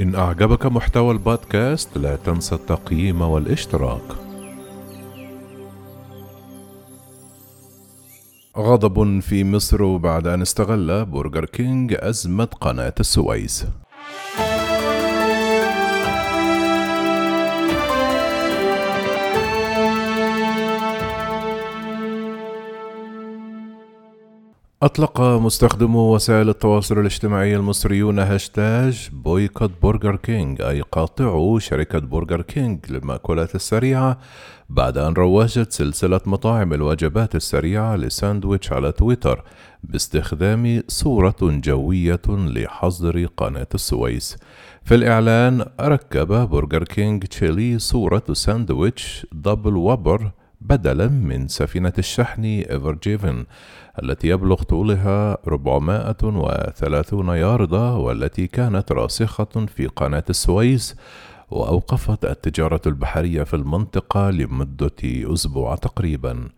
إن أعجبك محتوى البودكاست لا تنسى التقييم والاشتراك. غضب في مصر بعد أن استغل برجر كينج أزمة قناة السويس. أطلق مستخدمو وسائل التواصل الاجتماعي المصريون هاشتاج boycott برجر كينج أي قاطعوا شركة برجر كينج للمأكولات السريعة بعد أن روجت سلسلة مطاعم الوجبات السريعة لساندويتش على تويتر باستخدام صورة جوية لحظر قناة السويس. في الإعلان ركب برجر كينج تشيلي صورة ساندويتش double Whopper بدلا من سفينة الشحن إيفر جيفن التي يبلغ طولها 430 ياردة والتي كانت راسخة في قناة السويس. وأوقفت التجارة البحرية في المنطقة لمدة أسبوع تقريبا.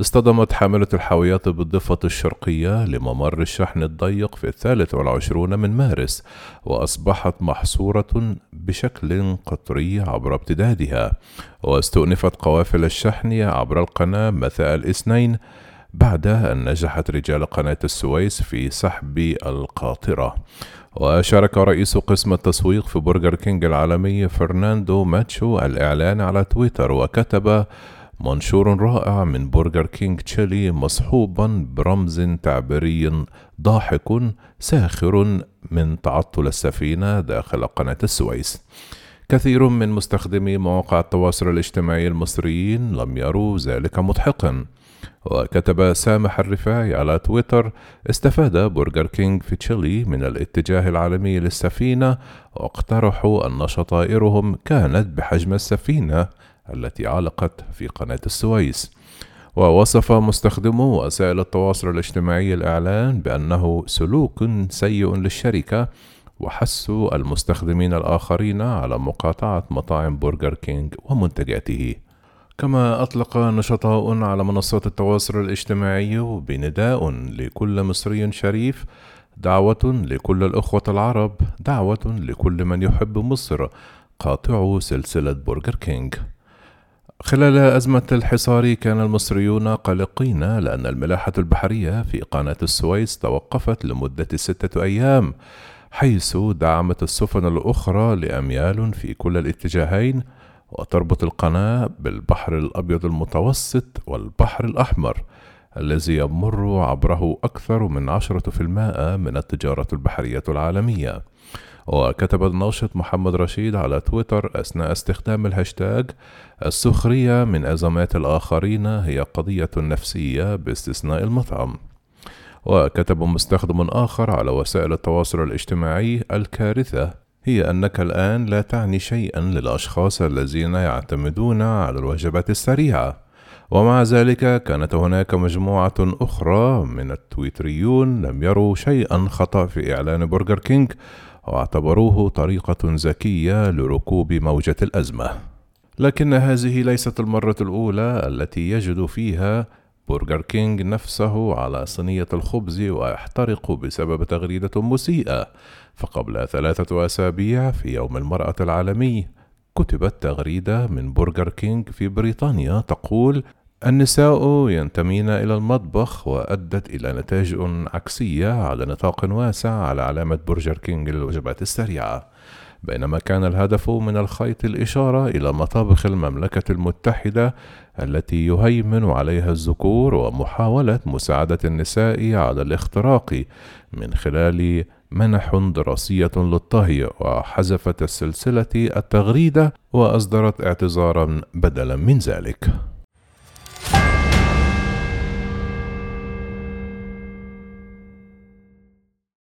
اصطدمت حاملة الحاويات بالضفة الشرقية لممر الشحن الضيق في الثالث والعشرون من مارس، وأصبحت محصورة بشكل قطري عبر امتدادها، واستؤنفت قوافل الشحن عبر القناة مساء الاثنين بعد أن نجحت رجال قناة السويس في سحب القاطرة. وشارك رئيس قسم التسويق في برجر كينج العالمي فرناندو ماتشادو الإعلان على تويتر وكتب منشور رائع من برجر كينج تشيلي مصحوبا برمز تعبيري ضاحك ساخر من تعطل السفينة داخل قناة السويس. كثير من مستخدمي مواقع التواصل الاجتماعي المصريين لم يروا ذلك مضحكا وكتب سامح الرفاعي على تويتر استفاد برجر كينج في تشيلي من الاتجاه العالمي للسفينة واقترحوا أن شطائرهم كانت بحجم السفينة التي علقت في قناة السويس. ووصف مستخدمو وسائل التواصل الاجتماعي الإعلان بأنه سلوك سيء للشركة وحثوا المستخدمين الآخرين على مقاطعة مطاعم برجر كينج ومنتجاته. كما أطلق نشطاء على منصات التواصل الاجتماعي بنداء لكل مصري شريف دعوة لكل الأخوة العرب دعوة لكل من يحب مصر قاطعوا سلسلة برجر كينج. خلال أزمة الحصار كان المصريون قلقين لأن الملاحة البحرية في قناة السويس توقفت لمدة ستة أيام حيث تجمعت السفن الأخرى لأميال في كلا الاتجاهين وتربط القناة بالبحر الأبيض المتوسط والبحر الأحمر الذي يمر عبره أكثر من عشرة في المائة من التجارة البحرية العالمية. وكتب الناشط محمد رشيد على تويتر أثناء استخدام الهاشتاج السخرية من أزمات الآخرين هي قضية نفسية باستثناء المطعم وكتب مستخدم آخر على وسائل التواصل الاجتماعي الكارثة هي أنك الآن لا تعني شيئا للأشخاص الذين يعتمدون على الوجبات السريعة. ومع ذلك كانت هناك مجموعة أخرى من التويتريون لم يروا شيئا خطأ في إعلان برجر كينج واعتبروه طريقة ذكية لركوب موجة الأزمة. لكن هذه ليست المرة الأولى التي يجد فيها برجر كينج نفسه على صينية الخبز ويحترق بسبب تغريدة مسيئة. فقبل ثلاثة أسابيع في يوم المرأة العالمي كتبت تغريدة من برجر كينج في بريطانيا تقول النساء ينتمين إلى المطبخ وأدت إلى نتائج عكسية على نطاق واسع على علامة برجر كينج للوجبات السريعة. بينما كان الهدف من الخيط الإشارة إلى مطابخ المملكة المتحدة التي يهيمن عليها الذكور ومحاولة مساعدة النساء على الاختراق من خلال منح دراسية للطهي وحذفت السلسلة التغريدة وأصدرت اعتذارا بدلا من ذلك.